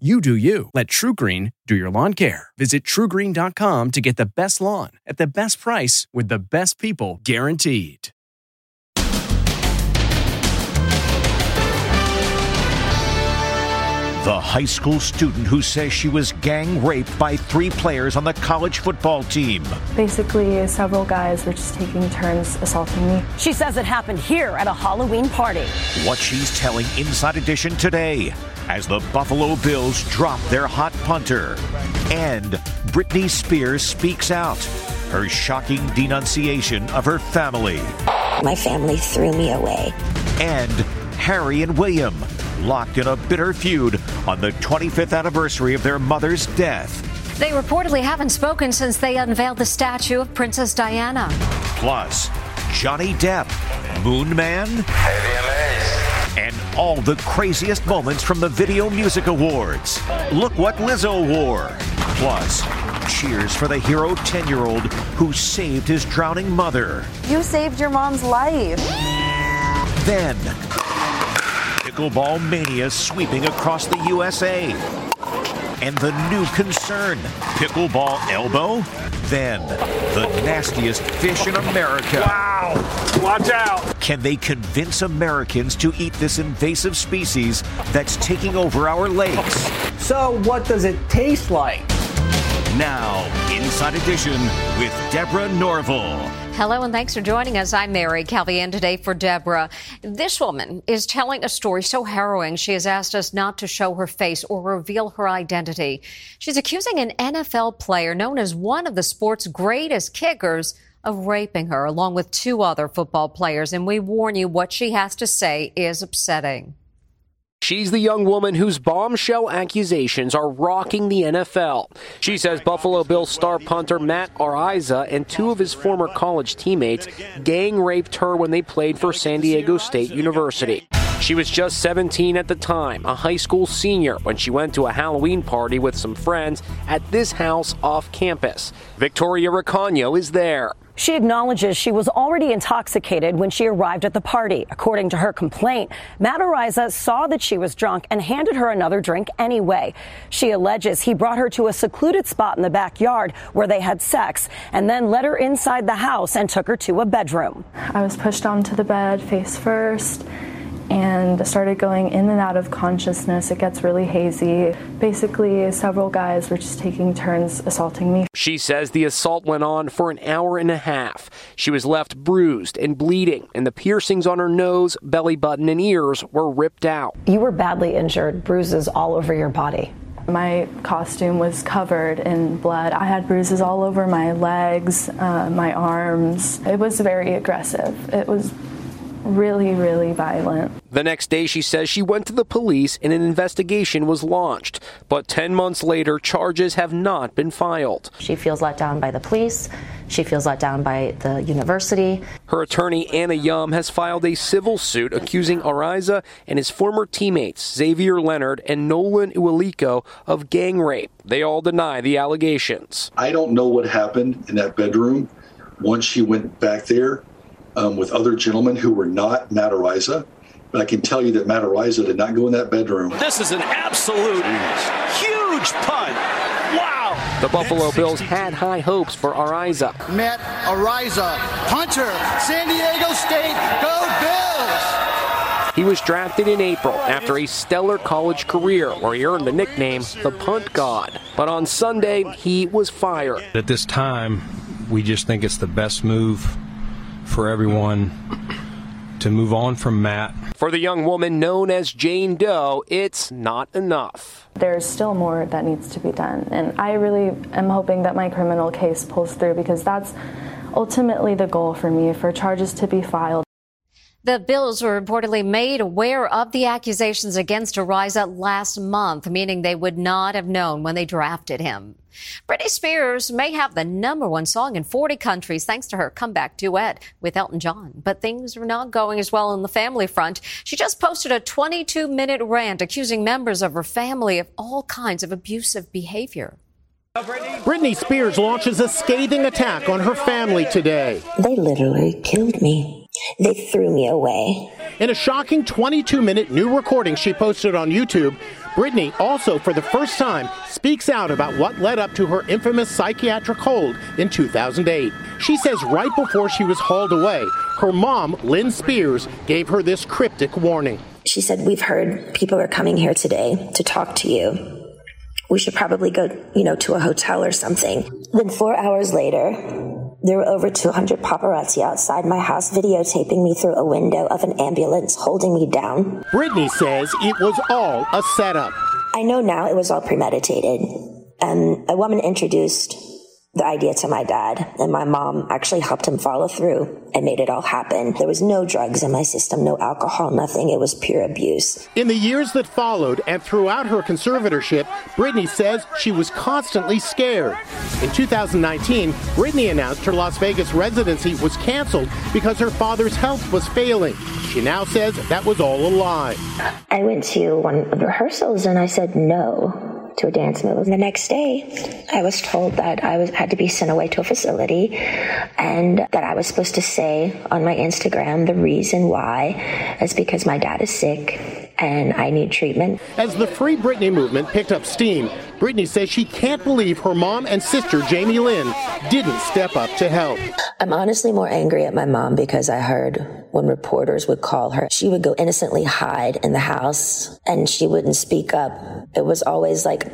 You do you. Let TrueGreen do your lawn care. Visit truegreen.com to get the best lawn at the best price with the best people guaranteed. The high school student who says she was gang raped by three players on the college football team. Basically, several guys were just taking turns assaulting me. She says it happened here at a Halloween party. What she's telling Inside Edition today as the Buffalo Bills drop their hot punter. And Britney Spears speaks out. Her shocking denunciation of her family. My family threw me away. And Harry and William locked in a bitter feud on the 25th anniversary of their mother's death. They reportedly haven't spoken since they unveiled the statue of Princess Diana. Plus, Johnny Depp, Moon Man, and all the craziest moments from the Video Music Awards. Look what Lizzo wore. Plus, cheers for the hero 10 year old who saved his drowning mother. You saved your mom's life. Then, pickleball mania sweeping across the USA. And the new concern pickleball elbow? Then, the nastiest fish in America. Wow! Watch out! Can they convince Americans to eat this invasive species that's taking over our lakes? So, what does it taste like? Now, Inside Edition with Deborah Norville. Hello and thanks for joining us. I'm Mary Calvi in today for Deborah. This woman is telling a story so harrowing she has asked us not to show her face or reveal her identity. She's accusing an NFL player known as one of the sport's greatest kickers of raping her along with two other football players. And we warn you what she has to say is upsetting. She's the young woman whose bombshell accusations are rocking the NFL. She says Buffalo Bills star punter Matt Araiza and two of his former college teammates gang raped her when they played for San Diego State University. She was just 17 at the time, a high school senior, when she went to a Halloween party with some friends at this house off campus. Victoria Recaño is there. She acknowledges she was already intoxicated when she arrived at the party. According to her complaint, Matt Araiza saw that she was drunk and handed her another drink anyway. She alleges he brought her to a secluded spot in the backyard where they had sex and then led her inside the house and took her to a bedroom. I was pushed onto the bed face first and started going in and out of consciousness. It gets really hazy. Basically, several guys were just taking turns assaulting me. She says the assault went on for an hour and a half. She was left bruised and bleeding, and the piercings on her nose, belly button, and ears were ripped out. You were badly injured, bruises all over your body. My costume was covered in blood. I had bruises all over my legs, uh, my arms. It was very aggressive. It was really, really violent. The next day, she says she went to the police and an investigation was launched. But 10 months later, charges have not been filed. She feels let down by the police. She feels let down by the university. Her attorney, Anna Yum, has filed a civil suit accusing Araiza and his former teammates, Zavier Leonard and Nowlin Ewaliko, of gang rape. They all deny the allegations. I don't know what happened in that bedroom once she went back there um, with other gentlemen who were not Matt Araiza. But I can tell you that Matt Araiza did not go in that bedroom. This is an absolute huge punt. Wow. The Buffalo Bills had high hopes for Araiza. Matt Araiza, punter, San Diego State, go Bills! He was drafted in April after a stellar college career where he earned the nickname the Punt God. But on Sunday, he was fired. At this time, we just think it's the best move for everyone to move on from Matt. For the young woman known as Jane Doe, it's not enough. There's still more that needs to be done. And I really am hoping that my criminal case pulls through because that's ultimately the goal for me for charges to be filed. The Bills were reportedly made aware of the accusations against Araiza last month, meaning they would not have known when they drafted him. Britney Spears may have the number one song in 40 countries thanks to her comeback duet with Elton John. But things are not going as well on the family front. She just posted a 22 minute rant accusing members of her family of all kinds of abusive behavior. Britney Spears launches a scathing attack on her family today. They literally killed me. They threw me away. In a shocking 22 minute new recording she posted on YouTube, Britney also, for the first time, speaks out about what led up to her infamous psychiatric hold in 2008. She says right before she was hauled away, her mom, Lynne Spears, gave her this cryptic warning. She said, We've heard people are coming here today to talk to you we should probably go, you know, to a hotel or something. Then four hours later, there were over 200 paparazzi outside my house videotaping me through a window of an ambulance holding me down. Britney says it was all a setup. I know now it was all premeditated. Um, a woman introduced the idea to my dad, and my mom actually helped him follow through and made it all happen. There was no drugs in my system, no alcohol, nothing. It was pure abuse. In the years that followed and throughout her conservatorship, Britney says she was constantly scared. In 2019, Britney announced her Las Vegas residency was canceled because her father's health was failing. She now says that was all a lie. I went to one of the rehearsals and I said no to a dance move. The next day, I was told that I was had to be sent away to a facility and that I was supposed to say on my Instagram the reason why is because my dad is sick and I need treatment. As the Free Britney movement picked up steam, Britney says she can't believe her mom and sister, Jamie Lynn, didn't step up to help. I'm honestly more angry at my mom because I heard when reporters would call her, she would go innocently hide in the house and she wouldn't speak up. It was always like,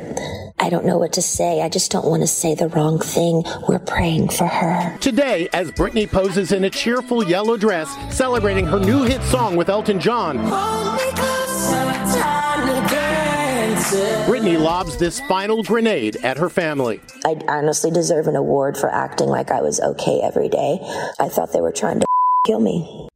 I don't know what to say. I just don't want to say the wrong thing. We're praying for her. Today, as Britney poses in a cheerful yellow dress, celebrating her new hit song with Elton John. Oh Britney lobs this final grenade at her family. I honestly deserve an award for acting like I was okay every day. I thought they were trying to kill me.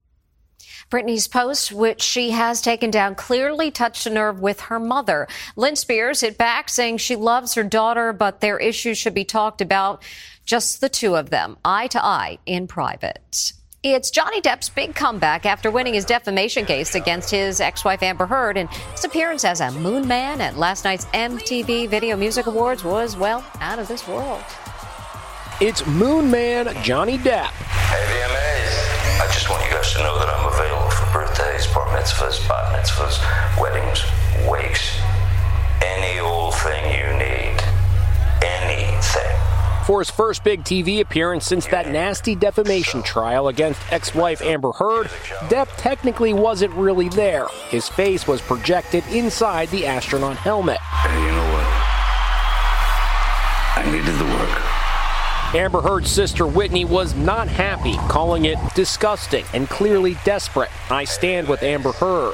Britney's post, which she has taken down, clearly touched a nerve with her mother. Lynne Spears hit back, saying she loves her daughter, but their issues should be talked about just the two of them, eye to eye, in private. It's Johnny Depp's big comeback after winning his defamation case against his ex-wife Amber Heard, and his appearance as a moon man at last night's MTV Video Music Awards was, well, out of this world. It's Moon Man Johnny Depp. Hey, VMAs. I just want you guys to know that I'm available for birthdays, bar mitzvahs, bat mitzvahs, weddings, wakes, any old thing you need. Anything. For his first big TV appearance since that nasty defamation trial against ex wife Amber Heard, Depp technically wasn't really there. His face was projected inside the astronaut helmet. Hey, you know what? I needed the work. Amber Heard's sister Whitney was not happy, calling it disgusting and clearly desperate. I stand with Amber Heard.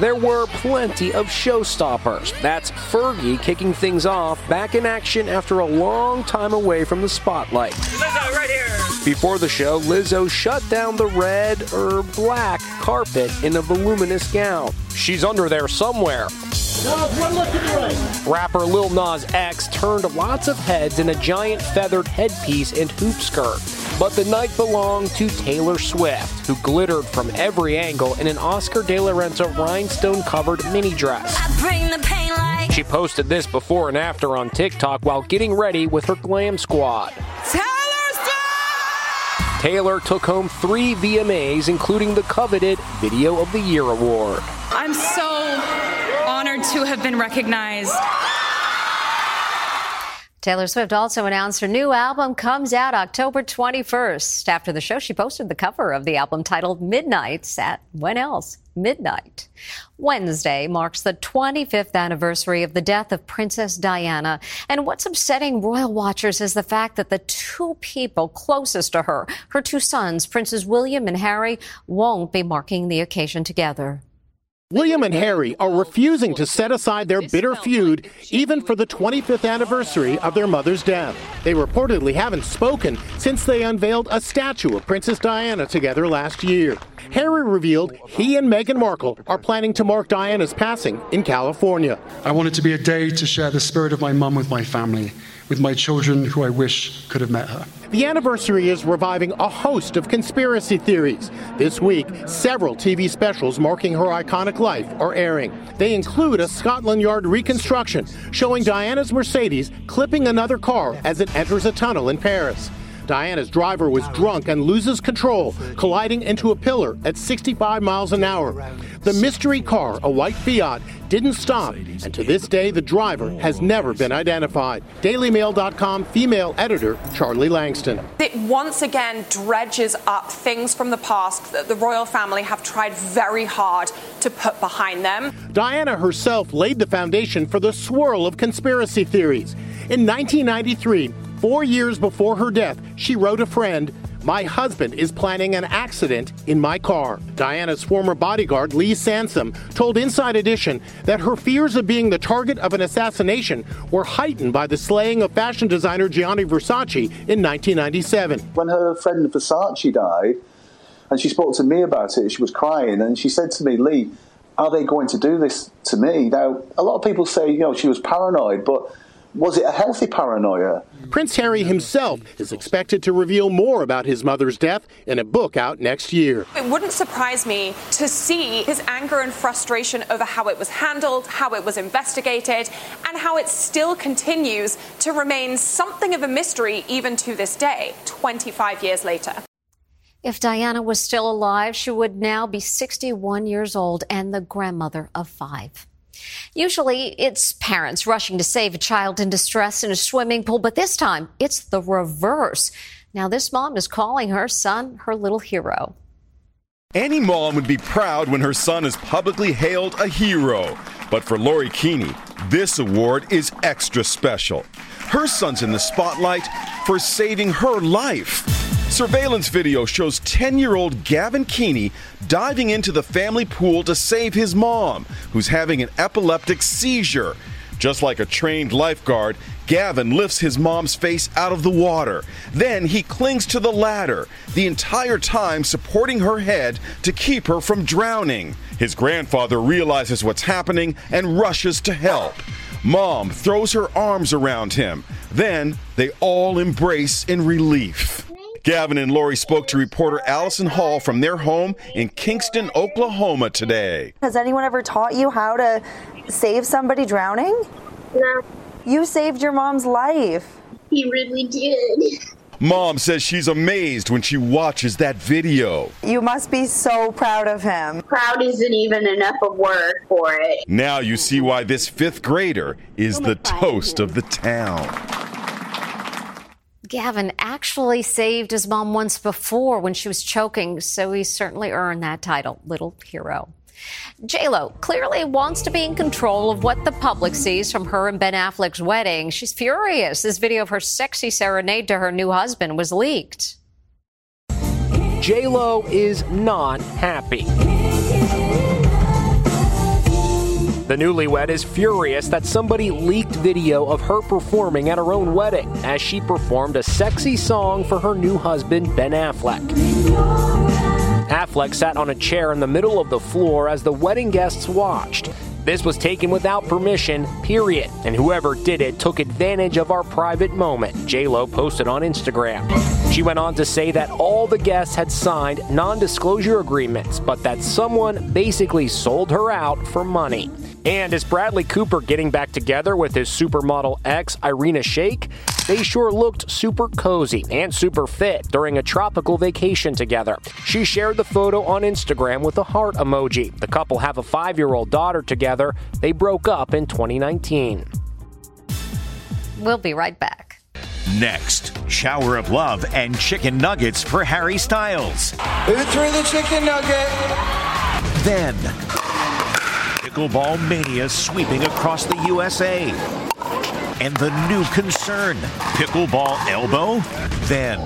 There were plenty of showstoppers. That's Fergie kicking things off, back in action after a long time away from the spotlight. Lizzo, right here. Before the show, Lizzo shut down the red or black carpet in a voluminous gown. She's under there somewhere. Rapper Lil Nas X turned lots of heads in a giant feathered headpiece and hoop skirt. But the night belonged to Taylor Swift, who glittered from every angle in an Oscar de la Renta rhinestone covered mini dress. Like- she posted this before and after on TikTok while getting ready with her glam squad. Taylor took home three VMAs, including the coveted Video of the Year award. I'm so honored to have been recognized. Taylor Swift also announced her new album comes out October 21st. After the show, she posted the cover of the album titled Midnights at when else? Midnight. Wednesday marks the 25th anniversary of the death of Princess Diana. And what's upsetting royal watchers is the fact that the two people closest to her, her two sons, Princes William and Harry, won't be marking the occasion together. William and Harry are refusing to set aside their bitter feud even for the 25th anniversary of their mother's death. They reportedly haven't spoken since they unveiled a statue of Princess Diana together last year. Harry revealed he and Meghan Markle are planning to mark Diana's passing in California. I want it to be a day to share the spirit of my mum with my family with my children who I wish could have met her. The anniversary is reviving a host of conspiracy theories. This week, several TV specials marking her iconic life are airing. They include a Scotland Yard reconstruction showing Diana's Mercedes clipping another car as it enters a tunnel in Paris. Diana's driver was drunk and loses control, colliding into a pillar at 65 miles an hour. The mystery car, a white Fiat, didn't stop, and to this day, the driver has never been identified. DailyMail.com female editor Charlie Lankston. It once again dredges up things from the past that the royal family have tried very hard to put behind them. Diana herself laid the foundation for the swirl of conspiracy theories. In 1993, Four years before her death, she wrote a friend, My husband is planning an accident in my car. Diana's former bodyguard, Lee Sansum, told Inside Edition that her fears of being the target of an assassination were heightened by the slaying of fashion designer Gianni Versace in 1997. When her friend Versace died, and she spoke to me about it, she was crying, and she said to me, Lee, are they going to do this to me? Now, a lot of people say, you know, she was paranoid, but was it a healthy paranoia? Prince Harry himself is expected to reveal more about his mother's death in a book out next year. It wouldn't surprise me to see his anger and frustration over how it was handled, how it was investigated, and how it still continues to remain something of a mystery even to this day, 25 years later. If Diana was still alive, she would now be 61 years old and the grandmother of five. Usually it's parents rushing to save a child in distress in a swimming pool, but this time it's the reverse. Now this mom is calling her son her little hero. Any mom would be proud when her son is publicly hailed a hero. But for Lori Keeney, this award is extra special. Her son's in the spotlight for saving her life. Surveillance video shows 10 year old Gavin Keeney diving into the family pool to save his mom, who's having an epileptic seizure. Just like a trained lifeguard, Gavin lifts his mom's face out of the water. Then he clings to the ladder, the entire time supporting her head to keep her from drowning. His grandfather realizes what's happening and rushes to help. Mom throws her arms around him. Then they all embrace in relief. Gavin and Lori spoke to reporter Allison Hall from their home in Kingston, Oklahoma today. Has anyone ever taught you how to save somebody drowning? No. You saved your mom's life. He really did. Mom says she's amazed when she watches that video. You must be so proud of him. Proud isn't even enough of word for it. Now you see why this fifth grader is the toast of the town. Gavin actually saved his mom once before when she was choking, so he certainly earned that title, Little Hero. J-Lo clearly wants to be in control of what the public sees from her and Ben Affleck's wedding. She's furious. This video of her sexy serenade to her new husband was leaked. J-Lo is not happy. The newlywed is furious that somebody leaked video of her performing at her own wedding as she performed a sexy song for her new husband, Ben Affleck. Affleck sat on a chair in the middle of the floor as the wedding guests watched. This was taken without permission, period. And whoever did it took advantage of our private moment, JLo posted on Instagram. She went on to say that all the guests had signed non disclosure agreements, but that someone basically sold her out for money. And is Bradley Cooper getting back together with his supermodel ex, Irina Shayk? They sure looked super cozy and super fit during a tropical vacation together. She shared the photo on Instagram with a heart emoji. The couple have a five year old daughter together. They broke up in 2019. We'll be right back. Next, shower of love and chicken nuggets for Harry Styles. Who threw the chicken nugget? Then, pickleball mania sweeping across the USA. And the new concern pickleball elbow? Then,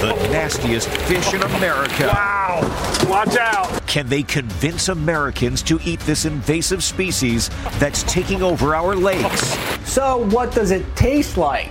the nastiest fish in America. Wow! Watch out! Can they convince Americans to eat this invasive species that's taking over our lakes? So, what does it taste like?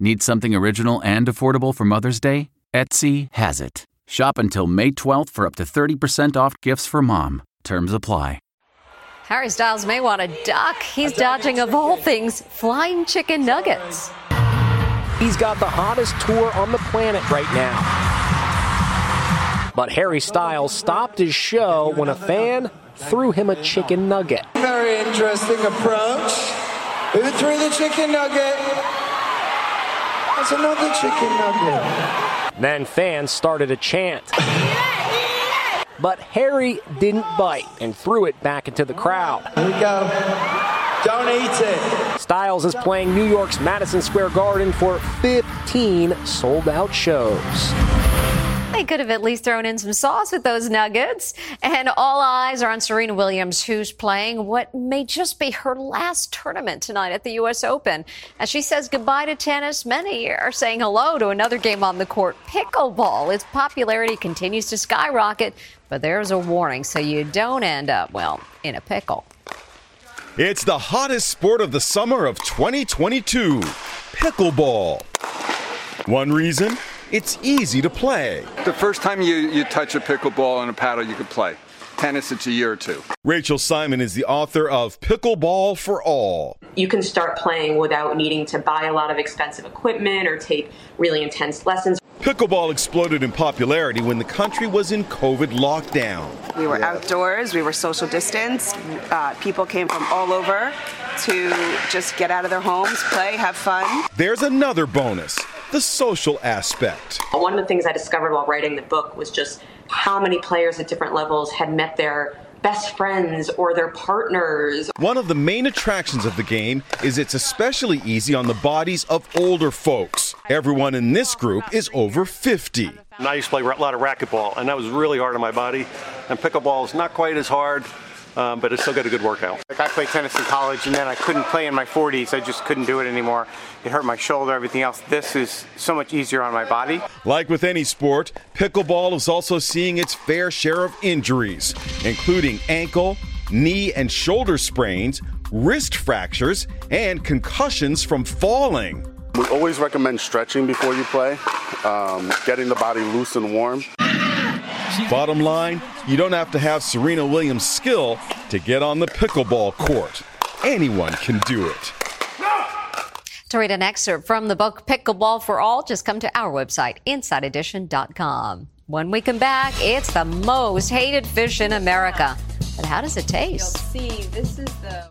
Need something original and affordable for Mother's Day? Etsy has it. Shop until May 12th for up to 30% off gifts for mom. Terms apply. Harry Styles may want to duck. He's dodging, of all things, flying chicken nuggets. He's got the hottest tour on the planet right now. But Harry Styles stopped his show when a fan threw him a chicken nugget. Very interesting approach. Who threw the chicken nugget? That's another chicken nugget. Then fans started a chant. But Harry didn't bite and threw it back into the crowd. Here we go. Don't eat it. Styles is playing New York's Madison Square Garden for 15 sold out shows. They could have at least thrown in some sauce with those nuggets. And all eyes are on Serena Williams, who's playing what may just be her last tournament tonight at the U.S. Open. As she says goodbye to tennis, many are saying hello to another game on the court, pickleball. Its popularity continues to skyrocket, but there's a warning so you don't end up, well, in a pickle. It's the hottest sport of the summer of 2022 pickleball. One reason? It's easy to play. The first time you, you touch a pickleball and a paddle, you can play. Tennis, it's a year or two. Rachel Simon is the author of Pickleball for All. You can start playing without needing to buy a lot of expensive equipment or take really intense lessons. Pickleball exploded in popularity when the country was in COVID lockdown. We were outdoors, we were social distance. Uh, people came from all over to just get out of their homes, play, have fun. There's another bonus the social aspect. One of the things I discovered while writing the book was just how many players at different levels had met their best friends or their partners. One of the main attractions of the game is it's especially easy on the bodies of older folks. Everyone in this group is over 50. And I used to play a lot of racquetball, and that was really hard on my body. And pickleball is not quite as hard, um, but it's still got a good workout. Like I played tennis in college, and then I couldn't play in my 40s. I just couldn't do it anymore. It hurt my shoulder, everything else. This is so much easier on my body. Like with any sport, pickleball is also seeing its fair share of injuries, including ankle, knee, and shoulder sprains, wrist fractures, and concussions from falling. We always recommend stretching before you play, um, getting the body loose and warm. Bottom line, you don't have to have Serena Williams' skill to get on the pickleball court. Anyone can do it. To read an excerpt from the book Pickleball for All, just come to our website, InsideEdition.com. When we come back, it's the most hated fish in America. But how does it taste? You'll see, this is the.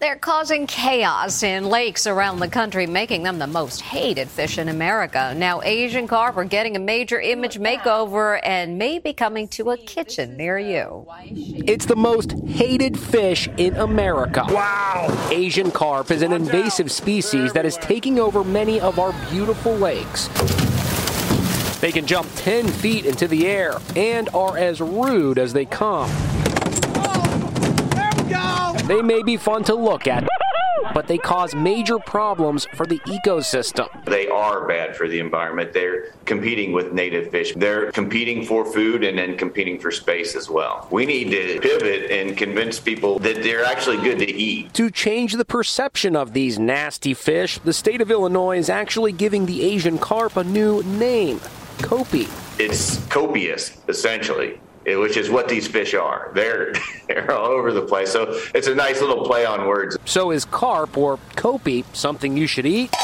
They're causing chaos in lakes around the country, making them the most hated fish in America. Now, Asian carp are getting a major image makeover and may be coming to a kitchen near you. It's the most hated fish in America. Wow! Asian carp is an invasive species that is taking over many of our beautiful lakes. They can jump 10 feet into the air and are as rude as they come. They may be fun to look at, but they cause major problems for the ecosystem. They are bad for the environment. They're competing with native fish. They're competing for food and then competing for space as well. We need to pivot and convince people that they're actually good to eat. To change the perception of these nasty fish, the state of Illinois is actually giving the Asian carp a new name, Copi. It's copious, essentially Eh, which is what these fish are. They're they're all over the place. So it's a nice little play on words. So is carp or copi something you should eat?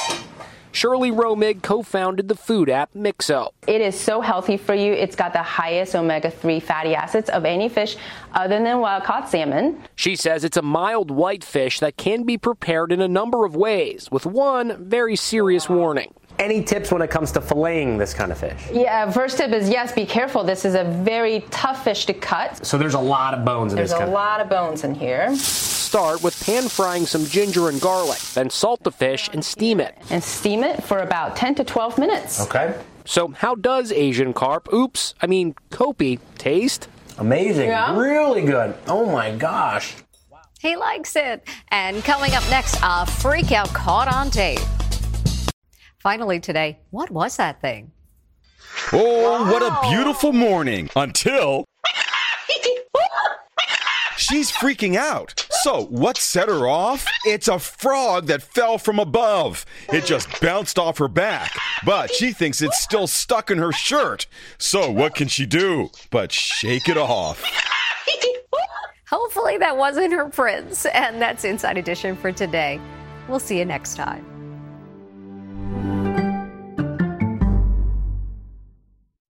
Shirley Romig co founded the food app Mixo. It is so healthy for you. It's got the highest omega 3 fatty acids of any fish other than wild caught salmon. She says it's a mild white fish that can be prepared in a number of ways, with one very serious warning. Any tips when it comes to filleting this kind of fish? Yeah, first tip is yes, be careful. This is a very tough fish to cut. So there's a lot of bones in there's this. There's a lot of bones in here. Start with pan frying some ginger and garlic, then salt the fish and steam it. And steam it for about 10 to 12 minutes. Okay. So, how does Asian carp, oops, I mean, copi, taste? Amazing. Yeah. Really good. Oh my gosh. He likes it. And coming up next, a freak out caught on tape. Finally, today, what was that thing? Oh, wow. what a beautiful morning until. She's freaking out. So, what set her off? It's a frog that fell from above. It just bounced off her back, but she thinks it's still stuck in her shirt. So, what can she do but shake it off? Hopefully, that wasn't her prince. And that's Inside Edition for today. We'll see you next time.